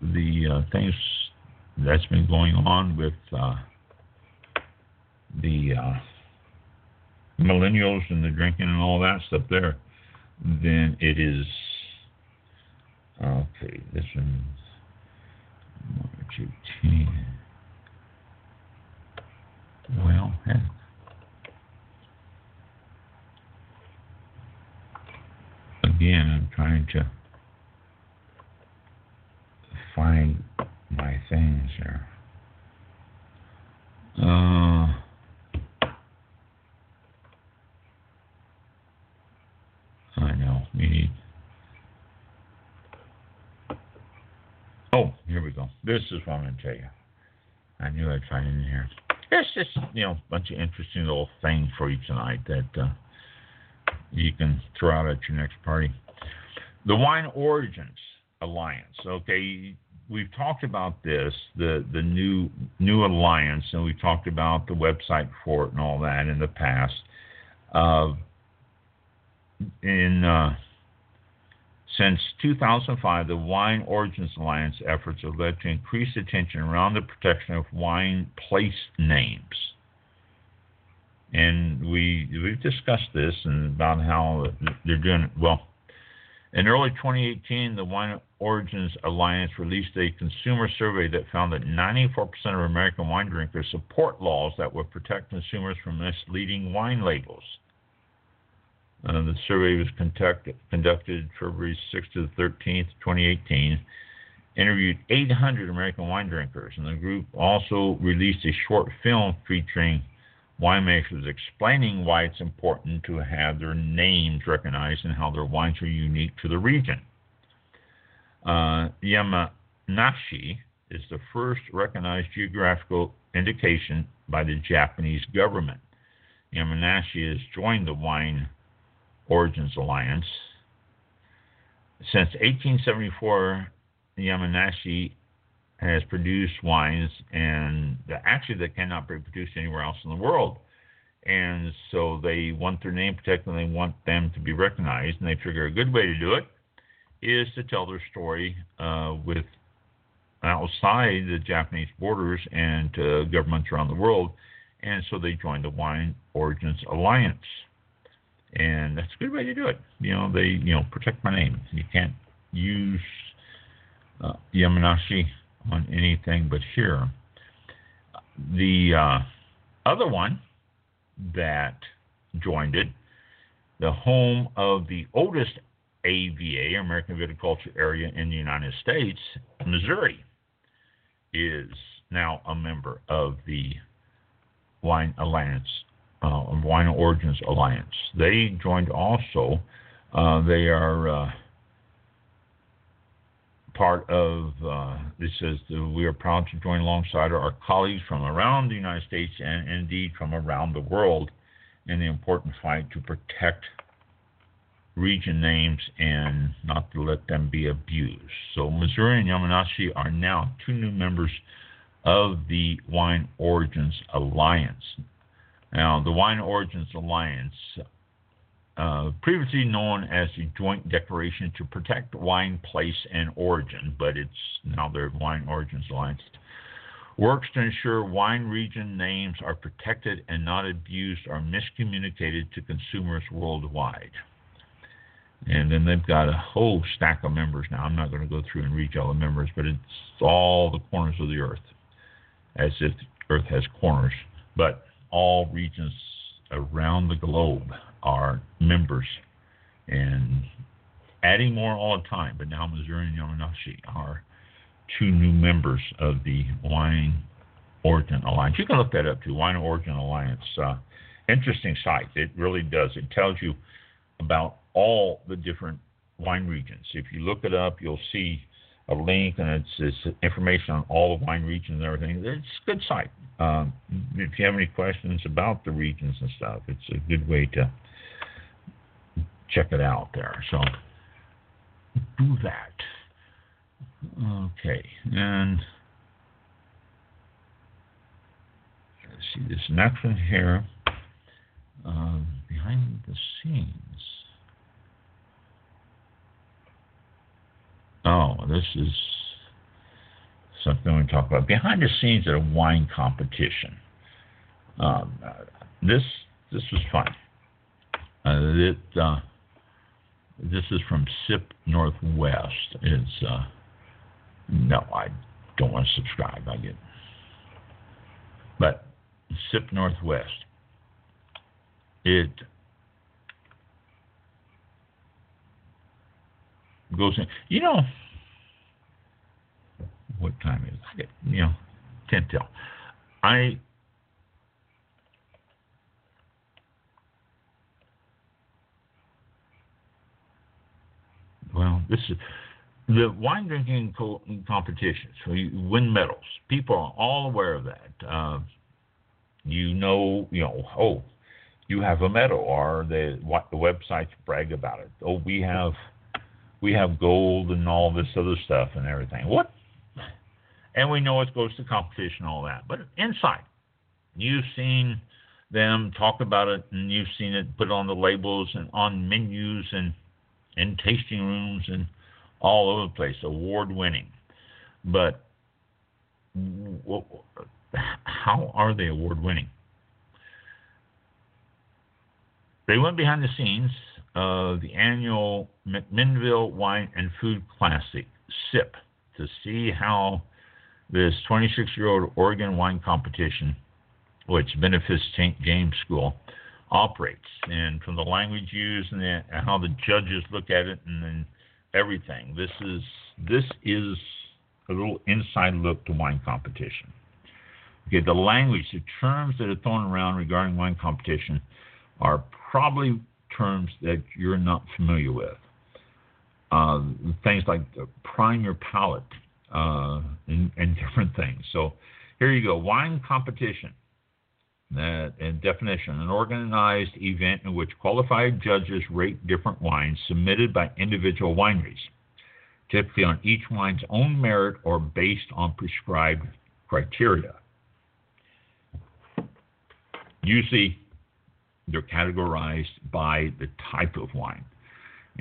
the uh, things that's been going on with uh, the uh, millennials and the drinking and all that stuff there then it is okay. This one's March 18. Well, heck. Again, I'm trying to find my things here. Uh, I know. Need. Oh, here we go. This is what I'm going to tell you. I knew I'd find it in here. It's just, you know, a bunch of interesting little things for you tonight that uh, you can throw out at your next party. The Wine Origins Alliance. Okay, we've talked about this, the the new new alliance, and we've talked about the website for it and all that in the past. Uh, in uh, since 2005, the Wine Origins Alliance efforts have led to increased attention around the protection of wine place names. And we we've discussed this and about how they're doing it. Well, in early 2018, the Wine Origins Alliance released a consumer survey that found that 94% of American wine drinkers support laws that would protect consumers from misleading wine labels. Uh, the survey was conduct, conducted February 6th to the 13th, 2018. Interviewed 800 American wine drinkers, and the group also released a short film featuring winemakers explaining why it's important to have their names recognized and how their wines are unique to the region. Uh, Yamanashi is the first recognized geographical indication by the Japanese government. Yamanashi has joined the Wine Origins Alliance. Since 1874, Yamanashi has produced wines, and actually they cannot be produced anywhere else in the world. And so they want their name protected, and they want them to be recognized, and they figure a good way to do it is to tell their story uh, with outside the Japanese borders and uh, governments around the world. And so they joined the Wine Origins Alliance. And that's a good way to do it. You know, they, you know, protect my name. You can't use uh, on anything but here. The uh, other one that joined it, the home of the oldest AVA, American Viticulture Area in the United States, Missouri, is now a member of the Wine Alliance, uh, Wine Origins Alliance. They joined also. Uh, they are uh, part of, uh, this says, we are proud to join alongside our colleagues from around the United States and indeed from around the world in the important fight to protect region names and not to let them be abused. So Missouri and Yamanashi are now two new members of the Wine Origins Alliance. Now, the Wine Origins Alliance, uh, previously known as the Joint Declaration to Protect Wine Place and Origin, but it's now the Wine Origins Alliance, works to ensure wine region names are protected and not abused or miscommunicated to consumers worldwide. And then they've got a whole stack of members now. I'm not going to go through and read all the members, but it's all the corners of the earth, as if the earth has corners. But all regions around the globe are members and adding more all the time. But now Missouri and Yamanashi are two new members of the Wine Origin Alliance. You can look that up too, Wine Origin Alliance. Uh, interesting site. It really does. It tells you about all the different wine regions. If you look it up, you'll see a link and it's, it's information on all the wine regions and everything. It's a good site. Um, if you have any questions about the regions and stuff, it's a good way to check it out there. So do that. Okay, and let's see this next one here. Um, behind the scenes. Oh, this is something we talk about behind the scenes at a wine competition. Um, this this was fun. Uh, it, uh, this is from SIP Northwest. It's uh, no, I don't want to subscribe. I get, but SIP Northwest. It goes in. You know, what time is it? You know, can't tell. I well, this is the wine drinking co- competitions. You win medals. People are all aware of that. Uh, you know, you know, oh, you have a medal, or the what, the websites brag about it. Oh, we have we have gold and all this other stuff and everything. What? And we know it goes to competition all that. But inside, you've seen them talk about it and you've seen it put on the labels and on menus and in tasting rooms and all over the place, award winning. But how are they award winning? They went behind the scenes of the annual McMinnville Wine and Food Classic, SIP, to see how this 26 year old Oregon wine competition, which benefits St. James School, operates. And from the language used and, the, and how the judges look at it and then everything, this is, this is a little inside look to wine competition. Okay, the language, the terms that are thrown around regarding wine competition are probably terms that you're not familiar with. Uh, things like prime your palate uh, and, and, different things. So here you go wine competition. That and definition an organized event in which qualified judges rate different wines submitted by individual wineries, typically on each wine's own merit or based on prescribed criteria. Usually they're categorized by the type of wine.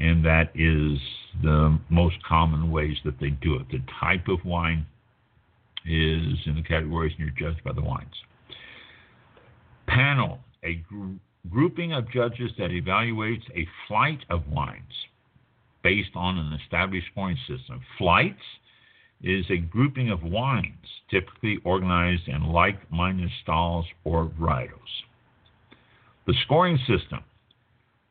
And that is the most common ways that they do it. The type of wine is in the categories, and you're judged by the wines. Panel, a gr- grouping of judges that evaluates a flight of wines based on an established scoring system. Flights is a grouping of wines, typically organized in like minded styles or varietals. The scoring system,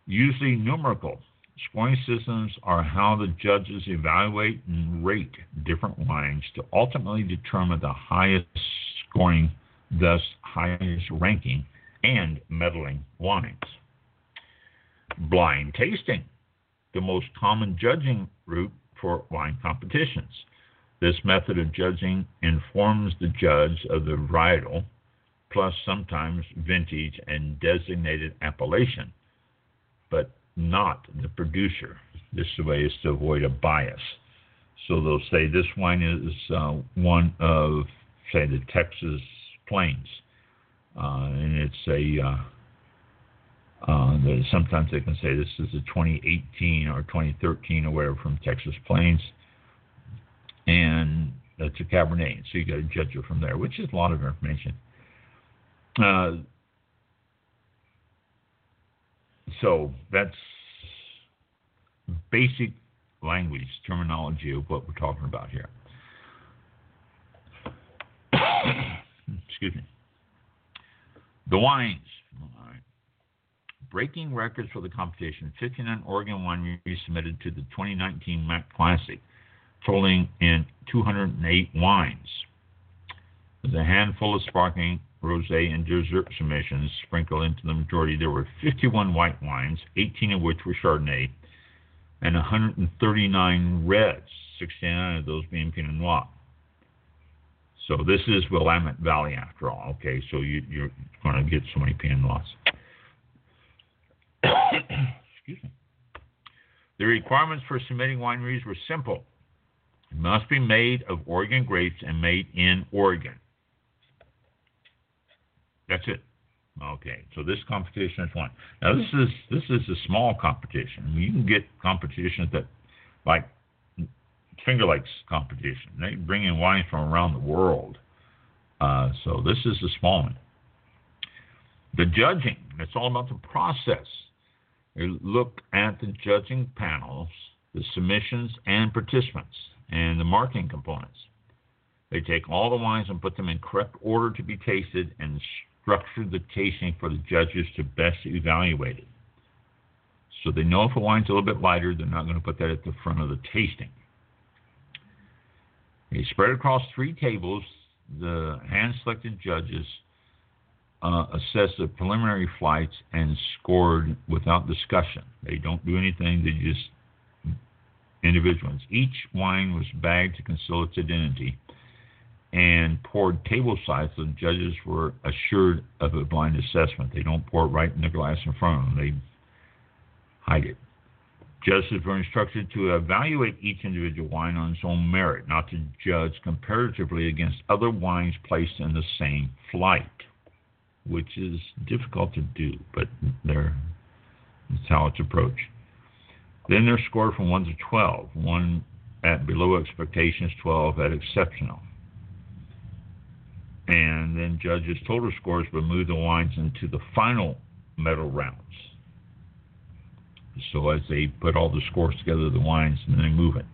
usually numerical. Scoring systems are how the judges evaluate and rate different wines to ultimately determine the highest scoring, thus highest ranking, and medaling wines. Blind tasting, the most common judging route for wine competitions. This method of judging informs the judge of the varietal, plus sometimes vintage and designated appellation, but not the producer. This way is to avoid a bias. So they'll say this wine is uh, one of, say, the Texas Plains, uh, and it's a. Uh, uh sometimes they can say this is a 2018 or 2013 or whatever from Texas Plains and that's a Cabernet. So you got to judge it from there, which is a lot of information. So that's basic language terminology of what we're talking about here. Excuse me. The wines. Breaking records for the competition. 59 Oregon wineries submitted to the 2019 MAC Classic totaling in 208 wines. There's a handful of sparkling, rosé, and dessert submissions sprinkled into the majority, there were 51 white wines, 18 of which were Chardonnay, and 139 reds, 69 of those being Pinot Noir. So this is Willamette Valley after all. Okay, so you, are going to get so many Pinot Noirs. Excuse me. The requirements for submitting wineries were simple. It must be made of Oregon grapes and made in Oregon. That's it. Okay, so this competition is one. Now this is this is a small competition. You can get competitions that, like Finger Lakes competition. They bring in wines from around the world. Uh, so this is a small one. The judging. It's all about the process. You look at the judging panels, the submissions, and participants and the marketing components. They take all the wines and put them in correct order to be tasted and structure the tasting for the judges to best evaluate it. So they know if a wine's a little bit lighter, they're not going to put that at the front of the tasting. They spread across three tables. The hand selected judges uh, assess the preliminary flights and scored without discussion. They don't do anything, they just individuals. Each wine was bagged to conceal its identity and poured tableside so the judges were assured of a blind assessment. They don't pour it right in the glass in front of them, they hide it. Judges were instructed to evaluate each individual wine on its own merit, not to judge comparatively against other wines placed in the same flight, which is difficult to do, but that's how it's approached. Then they're scored from 1 to 12. 1 at below expectations, 12 at exceptional. And then judges total scores but move the wines into the final medal rounds. So as they put all the scores together, the wines, and they move it.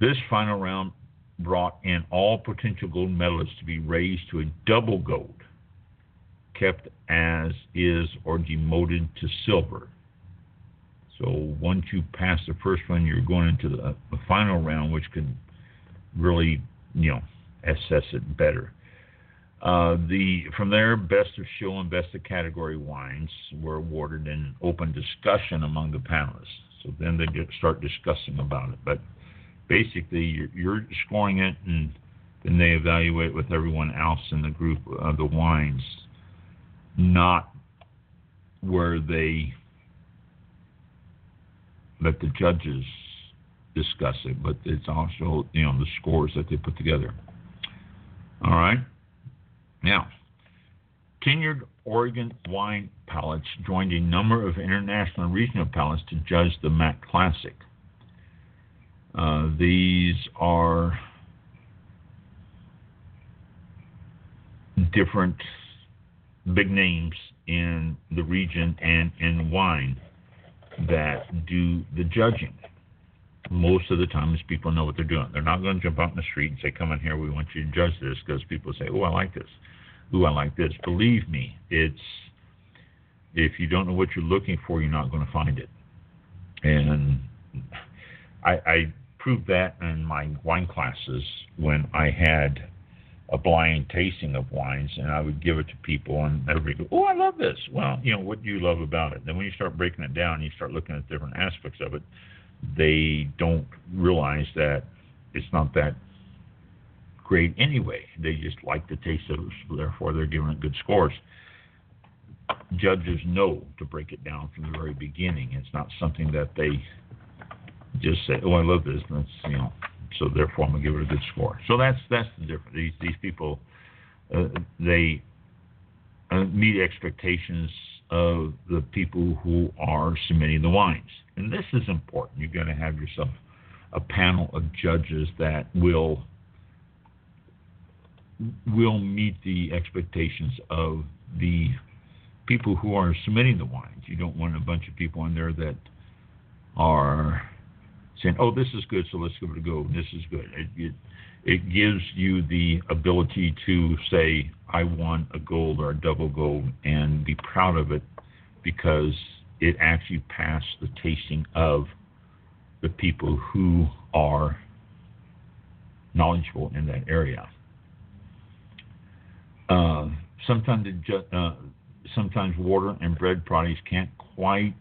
This final round brought in all potential gold medalists to be raised to a double gold, kept as is or demoted to silver. So once you pass the first one, you're going into the, uh, the final round, which can really, you know, assess it better. Uh, the from there, best of show and best of category wines were awarded in open discussion among the panelists. So then they get, start discussing about it. But basically, you're, you're scoring it, and then they evaluate with everyone else in the group of the wines, not where they let the judges discuss it, but it's also you know the scores that they put together. All right. Now, tenured Oregon wine palates joined a number of international and regional palates to judge the MAC Classic. Uh, these are different big names in the region and in wine that do the judging. Most of the time, people know what they're doing. They're not going to jump out in the street and say, "Come in here, we want you to judge this," because people say, "Oh, I like this." "Oh, I like this." Believe me, it's if you don't know what you're looking for, you're not going to find it. And I, I proved that in my wine classes when I had a blind tasting of wines, and I would give it to people, and everybody go, "Oh, I love this." Well, you know, what do you love about it? Then when you start breaking it down, you start looking at different aspects of it. They don't realize that it's not that great anyway. They just like the taste of it, so therefore they're giving it good scores. Judges know to break it down from the very beginning. It's not something that they just say, "Oh, I love this," and you know so therefore I'm gonna give it a good score. So that's that's the difference. These these people uh, they uh, meet expectations of the people who are submitting the wines, and this is important. You're going to have yourself a panel of judges that will will meet the expectations of the people who are submitting the wines. You don't want a bunch of people in there that are saying, "Oh, this is good, so let's give it a go. This is good." It, it, it gives you the ability to say, "I want a gold or a double gold," and be proud of it because it actually passed the tasting of the people who are knowledgeable in that area. Uh, sometimes, uh, sometimes water and bread products can't quite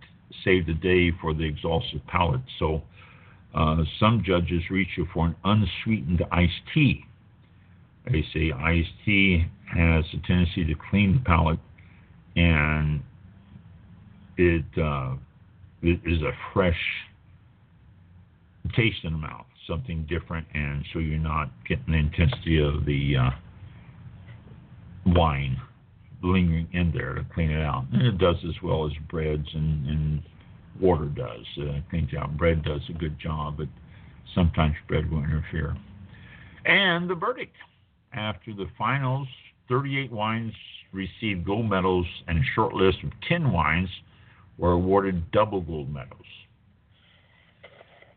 save the day for the exhaustive palate. So uh, some judges reach for an unsweetened iced tea. They say iced tea has a tendency to clean the palate and it, uh, it is a fresh taste in the mouth, something different, and so you're not getting the intensity of the uh, wine lingering in there to clean it out. And it does as well as breads and, and water does. Uh, cleans out. Bread does a good job, but sometimes bread will interfere. And the verdict after the finals, 38 wines received gold medals, and a short list of 10 wines were awarded double gold medals.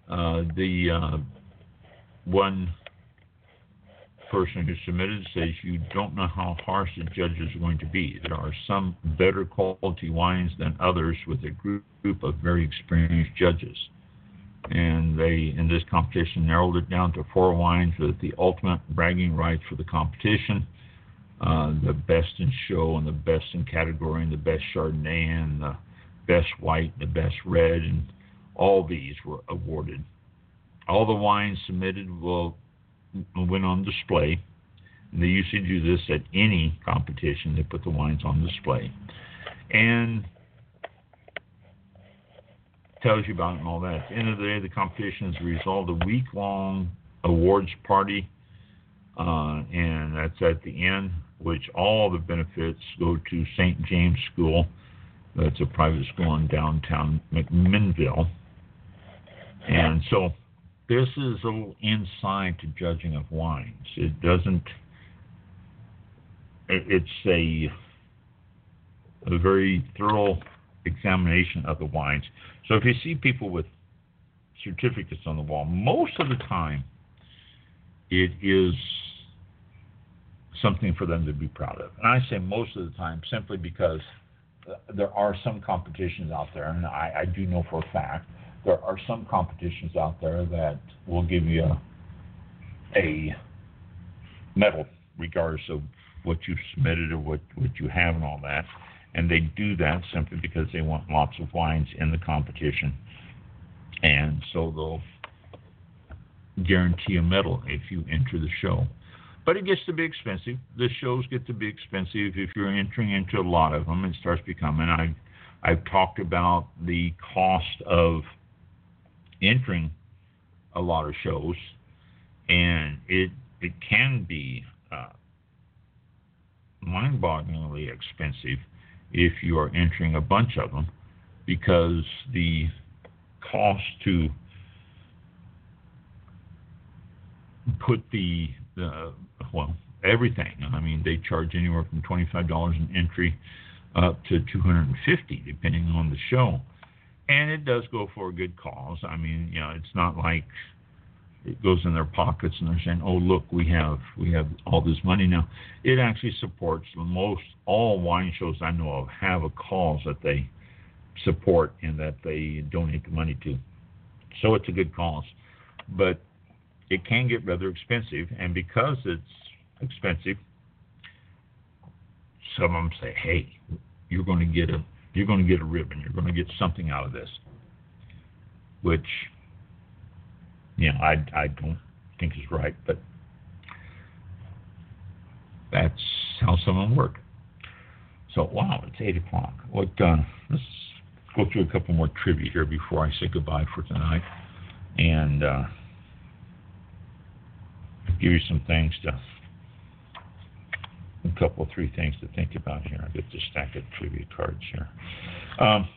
Uh, the uh, one person who submitted says you don't know how harsh the judges are going to be. There are some better quality wines than others with a group of very experienced judges. And they, in this competition, narrowed it down to four wines with the ultimate bragging rights for the competition. Uh, the best in show and the best in category and the best Chardonnay and the best white, and the best red, and all these were awarded. All the wines submitted will went on display. And they used to do this at any competition. They put the wines on display. And tells you about it and all that. At the end of the day, the competition is the result a week long awards party. Uh, and that's at the end, which all the benefits go to St. James School. That's a private school in downtown McMinnville. And so this is a little insight to judging of wines. It doesn't. It's a a very thorough examination of the wines. So if you see people with certificates on the wall, most of the time it is something for them to be proud of. And I say most of the time simply because uh, there are some competitions out there, and I, I do know for a fact there are some competitions out there that will give you a, a medal, regardless of what you submitted or what, what you have and all that. And they do that simply because they want lots of wines in the competition. And so they'll guarantee a medal if you enter the show. But it gets to be expensive. The shows get to be expensive if you're entering into a lot of them. It starts becoming. I've I've talked about the cost of entering a lot of shows, and it it can be uh, mind-bogglingly expensive if you are entering a bunch of them because the cost to put the, the well everything. I mean, they charge anywhere from twenty-five dollars an entry up to two hundred and fifty, depending on the show. And it does go for a good cause. I mean, you know, it's not like it goes in their pockets and they're saying, "Oh, look, we have we have all this money now." It actually supports most all wine shows I know of have a cause that they support and that they donate the money to. So it's a good cause, but it can get rather expensive, and because it's expensive, some of them say, "Hey, you're going to get a you're going to get a ribbon. You're going to get something out of this," which you know, I, I don't think is right, but that's how some of them work. So, wow, it's 8 o'clock. What, uh, let's go through a couple more trivia here before I say goodbye for tonight and uh, give you some things to, a couple, three things to think about here. I get this stack of trivia cards here. Um,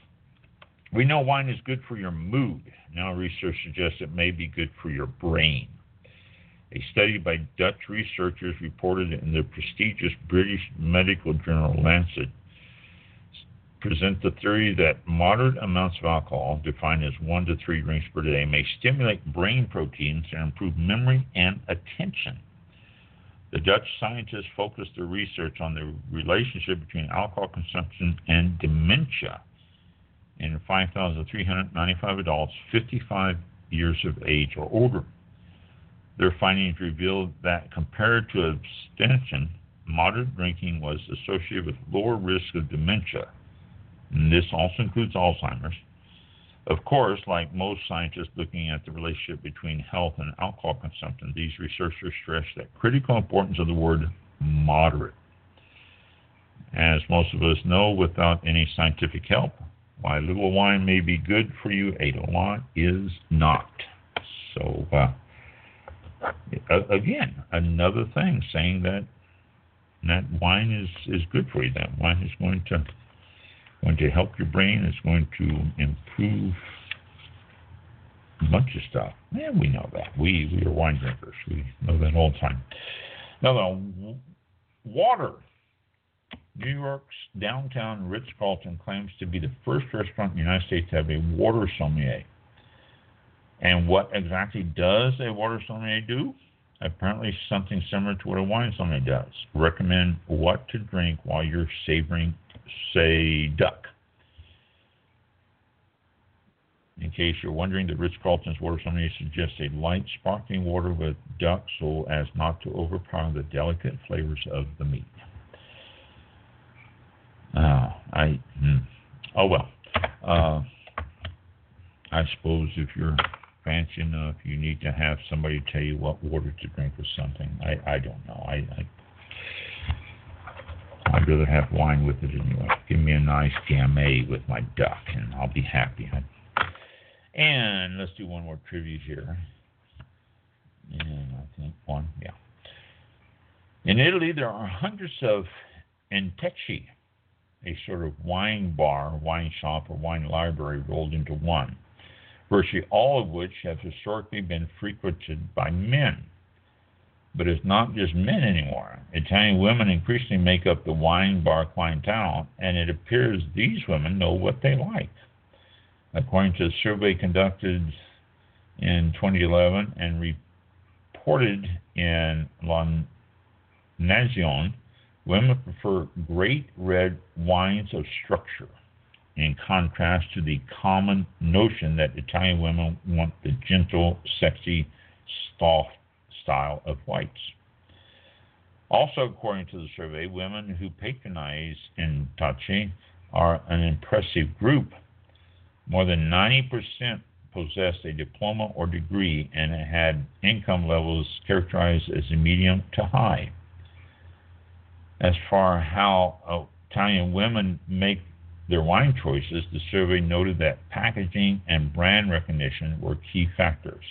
we know wine is good for your mood. Now, research suggests it may be good for your brain. A study by Dutch researchers reported in the prestigious British medical journal Lancet present the theory that moderate amounts of alcohol, defined as one to three drinks per day, may stimulate brain proteins and improve memory and attention. The Dutch scientists focused their research on the relationship between alcohol consumption and dementia in 5,395 adults 55 years of age or older. Their findings revealed that compared to abstention, moderate drinking was associated with lower risk of dementia. And this also includes Alzheimer's. Of course, like most scientists looking at the relationship between health and alcohol consumption, these researchers stress the critical importance of the word moderate. As most of us know, without any scientific help, a little wine may be good for you, a lot is not. So, uh, again, another thing saying that that wine is, is good for you. That wine is going to going to help your brain. It's going to improve a bunch of stuff. Yeah, we know that. We we are wine drinkers. We know that all the time. Now, the water New York's downtown Ritz Carlton claims to be the first restaurant in the United States to have a water sommelier. And what exactly does a water sommelier do? Apparently, something similar to what a wine sommelier does recommend what to drink while you're savoring, say, duck. In case you're wondering, the Ritz Carlton's water sommelier suggests a light, sparkling water with duck so as not to overpower the delicate flavors of the meat. Uh, I hmm. oh well. Uh, I suppose if you're fancy enough, you need to have somebody tell you what water to drink or something. I I don't know. I, I I'd rather have wine with it anyway. Give me a nice Gamay with my duck, and I'll be happy. And let's do one more trivia here. And I think one, yeah. In Italy, there are hundreds of intrecci, a sort of wine bar, wine shop, or wine library rolled into one, virtually all of which have historically been frequented by men. But it's not just men anymore. Italian women increasingly make up the wine bar clientele, and it appears these women know what they like. According to a survey conducted in 2011 and reported in La Nazione, Women prefer great red wines of structure, in contrast to the common notion that Italian women want the gentle, sexy, soft style of whites. Also, according to the survey, women who patronize Intrecci are an impressive group. More than 90% possessed a diploma or degree and had income levels characterized as medium to high as far how Italian women make their wine choices, the survey noted that packaging and brand recognition were key factors.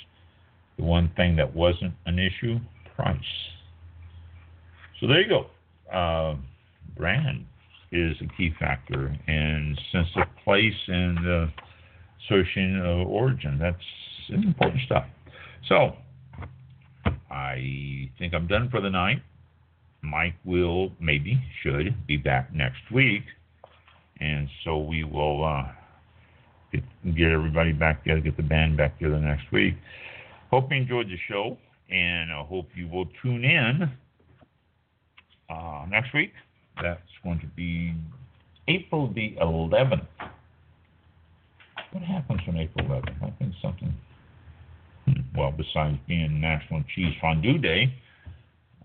The one thing that wasn't an issue, price. So there you go. Uh, brand. is a key factor, and sense of place and the of origin. That's important stuff. So, I think I'm done for the night. Mike will, maybe, should be back next week. And so we will uh, get, get everybody back together, get the band back together next week. Hope you enjoyed the show, and I hope you will tune in uh, next week. That's going to be April the 11th. What happens on April 11th? I think something well, besides being National Cheese Fondue Day,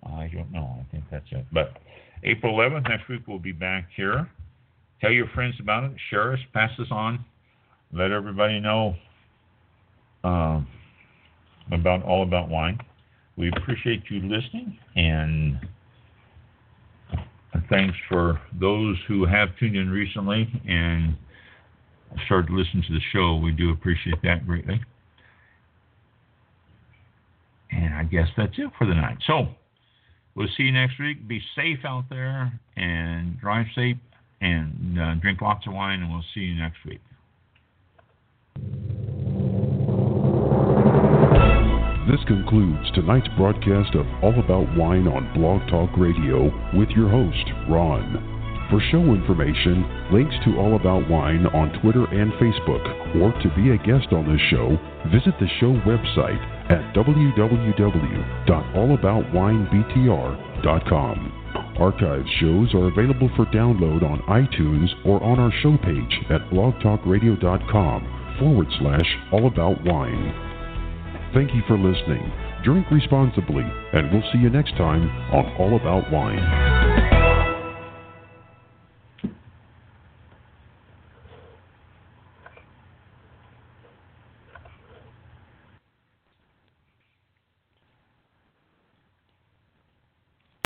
I don't know. I think that's it. But April 11th, next week, we'll be back here. Tell your friends about it. Share us. Pass us on. Let everybody know uh, about all about wine. We appreciate you listening, and thanks for those who have tuned in recently and started listening to the show. We do appreciate that greatly. And I guess that's it for the night. So we'll see you next week. Be safe out there and drive safe and uh, drink lots of wine, and we'll see you next week. This concludes tonight's broadcast of All About Wine on Blog Talk Radio with your host, Ron. For show information, links to All About Wine on Twitter and Facebook, or to be a guest on this show, visit the show website at www.allaboutwinebtr.com. Archive shows are available for download on iTunes or on our show page at blogtalkradio.com forward slash allaboutwine. Thank you for listening. Drink responsibly, and we'll see you next time on All About Wine.